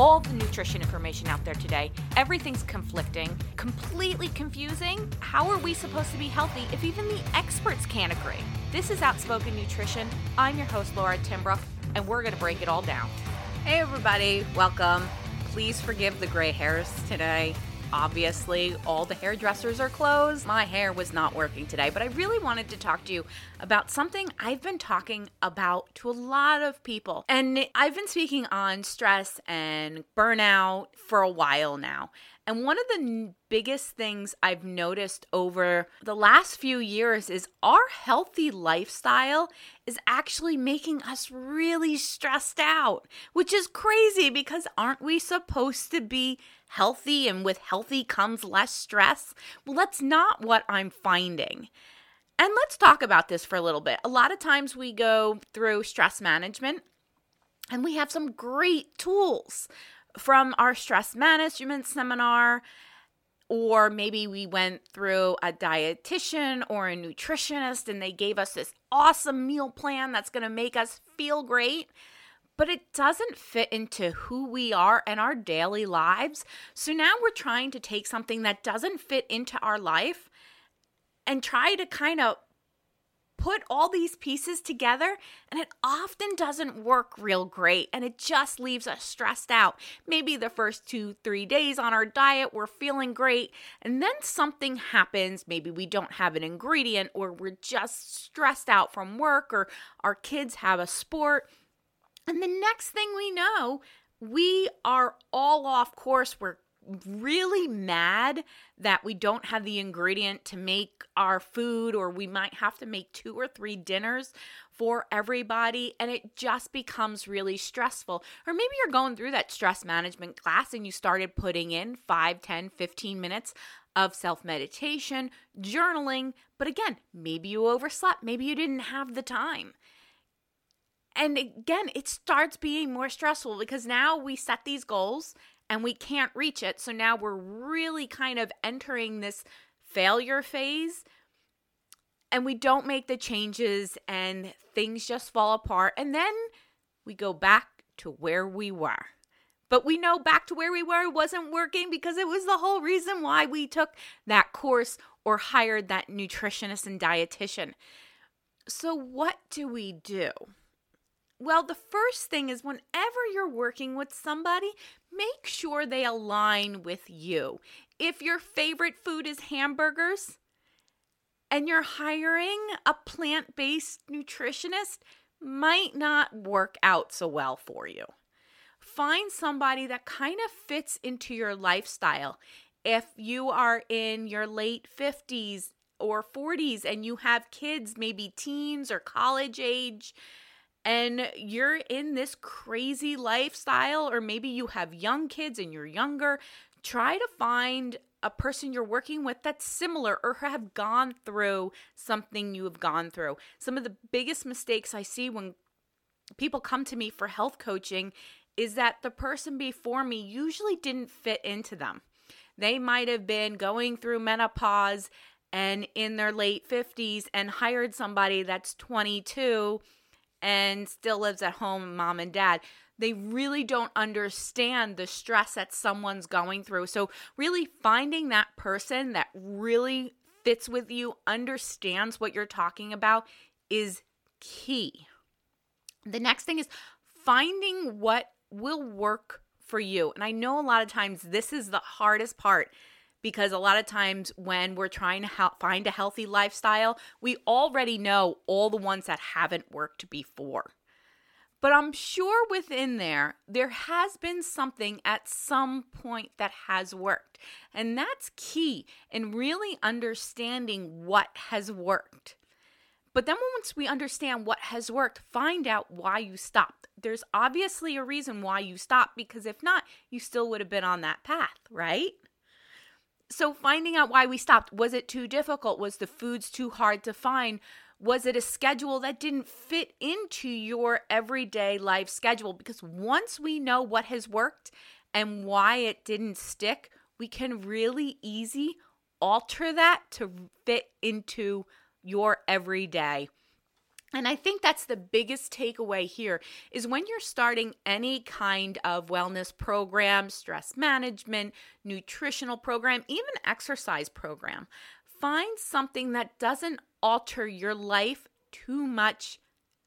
all the nutrition information out there today. Everything's conflicting, completely confusing. How are we supposed to be healthy if even the experts can't agree? This is Outspoken Nutrition. I'm your host, Laura Timbrook, and we're going to break it all down. Hey, everybody, welcome. Please forgive the gray hairs today. Obviously, all the hairdressers are closed. My hair was not working today, but I really wanted to talk to you about something I've been talking about to a lot of people. And I've been speaking on stress and burnout for a while now. And one of the biggest things I've noticed over the last few years is our healthy lifestyle is actually making us really stressed out, which is crazy because aren't we supposed to be healthy and with healthy comes less stress? Well, that's not what I'm finding. And let's talk about this for a little bit. A lot of times we go through stress management and we have some great tools from our stress management seminar, or maybe we went through a dietitian or a nutritionist and they gave us this awesome meal plan that's going to make us feel great. But it doesn't fit into who we are and our daily lives. So now we're trying to take something that doesn't fit into our life and try to kind of put all these pieces together and it often doesn't work real great and it just leaves us stressed out. Maybe the first two, three days on our diet, we're feeling great, and then something happens. Maybe we don't have an ingredient or we're just stressed out from work or our kids have a sport. And the next thing we know, we are all off course. We're really mad that we don't have the ingredient to make our food, or we might have to make two or three dinners for everybody, and it just becomes really stressful. Or maybe you're going through that stress management class and you started putting in 5, 10, 15 minutes of self meditation, journaling, but again, maybe you overslept, maybe you didn't have the time. And again, it starts being more stressful because now we set these goals and we can't reach it. So now we're really kind of entering this failure phase and we don't make the changes and things just fall apart. And then we go back to where we were. But we know back to where we were wasn't working because it was the whole reason why we took that course or hired that nutritionist and dietitian. So, what do we do? Well, the first thing is whenever you're working with somebody, make sure they align with you. If your favorite food is hamburgers and you're hiring a plant based nutritionist, might not work out so well for you. Find somebody that kind of fits into your lifestyle. If you are in your late 50s or 40s and you have kids, maybe teens or college age, and you're in this crazy lifestyle, or maybe you have young kids and you're younger, try to find a person you're working with that's similar or have gone through something you have gone through. Some of the biggest mistakes I see when people come to me for health coaching is that the person before me usually didn't fit into them. They might have been going through menopause and in their late 50s and hired somebody that's 22 and still lives at home, mom and dad. They really don't understand the stress that someone's going through. So, really finding that person that really fits with you, understands what you're talking about is key. The next thing is finding what will work for you. And I know a lot of times this is the hardest part because a lot of times when we're trying to find a healthy lifestyle, we already know all the ones that haven't worked before. But I'm sure within there, there has been something at some point that has worked. And that's key in really understanding what has worked. But then once we understand what has worked, find out why you stopped. There's obviously a reason why you stopped because if not, you still would have been on that path, right? So finding out why we stopped, was it too difficult? Was the foods too hard to find? Was it a schedule that didn't fit into your everyday life schedule? Because once we know what has worked and why it didn't stick, we can really easy alter that to fit into your everyday. And I think that's the biggest takeaway here is when you're starting any kind of wellness program, stress management, nutritional program, even exercise program, find something that doesn't alter your life too much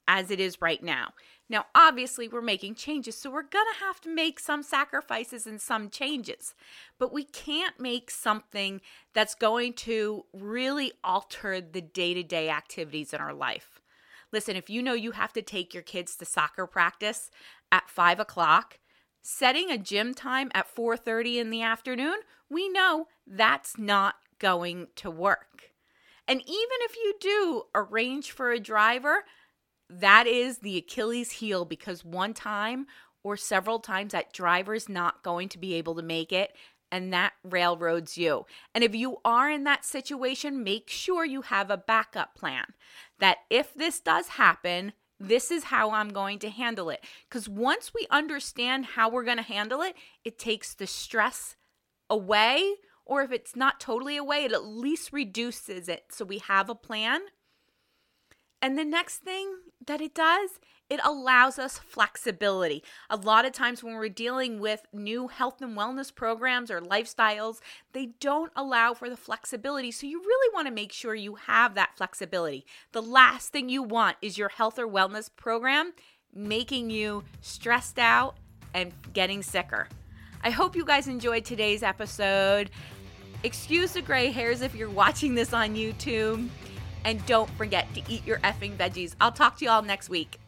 as it is right now. Now, obviously, we're making changes, so we're going to have to make some sacrifices and some changes. But we can't make something that's going to really alter the day to day activities in our life. Listen, if you know you have to take your kids to soccer practice at five o'clock, setting a gym time at 4:30 in the afternoon, we know that's not going to work. And even if you do arrange for a driver, that is the Achilles heel because one time or several times that driver's not going to be able to make it and that railroads you. And if you are in that situation, make sure you have a backup plan that if this does happen, this is how I'm going to handle it. Because once we understand how we're going to handle it, it takes the stress away. Or if it's not totally away, it at least reduces it. So we have a plan. And the next thing that it does it allows us flexibility. A lot of times, when we're dealing with new health and wellness programs or lifestyles, they don't allow for the flexibility. So, you really want to make sure you have that flexibility. The last thing you want is your health or wellness program making you stressed out and getting sicker. I hope you guys enjoyed today's episode. Excuse the gray hairs if you're watching this on YouTube. And don't forget to eat your effing veggies. I'll talk to you all next week.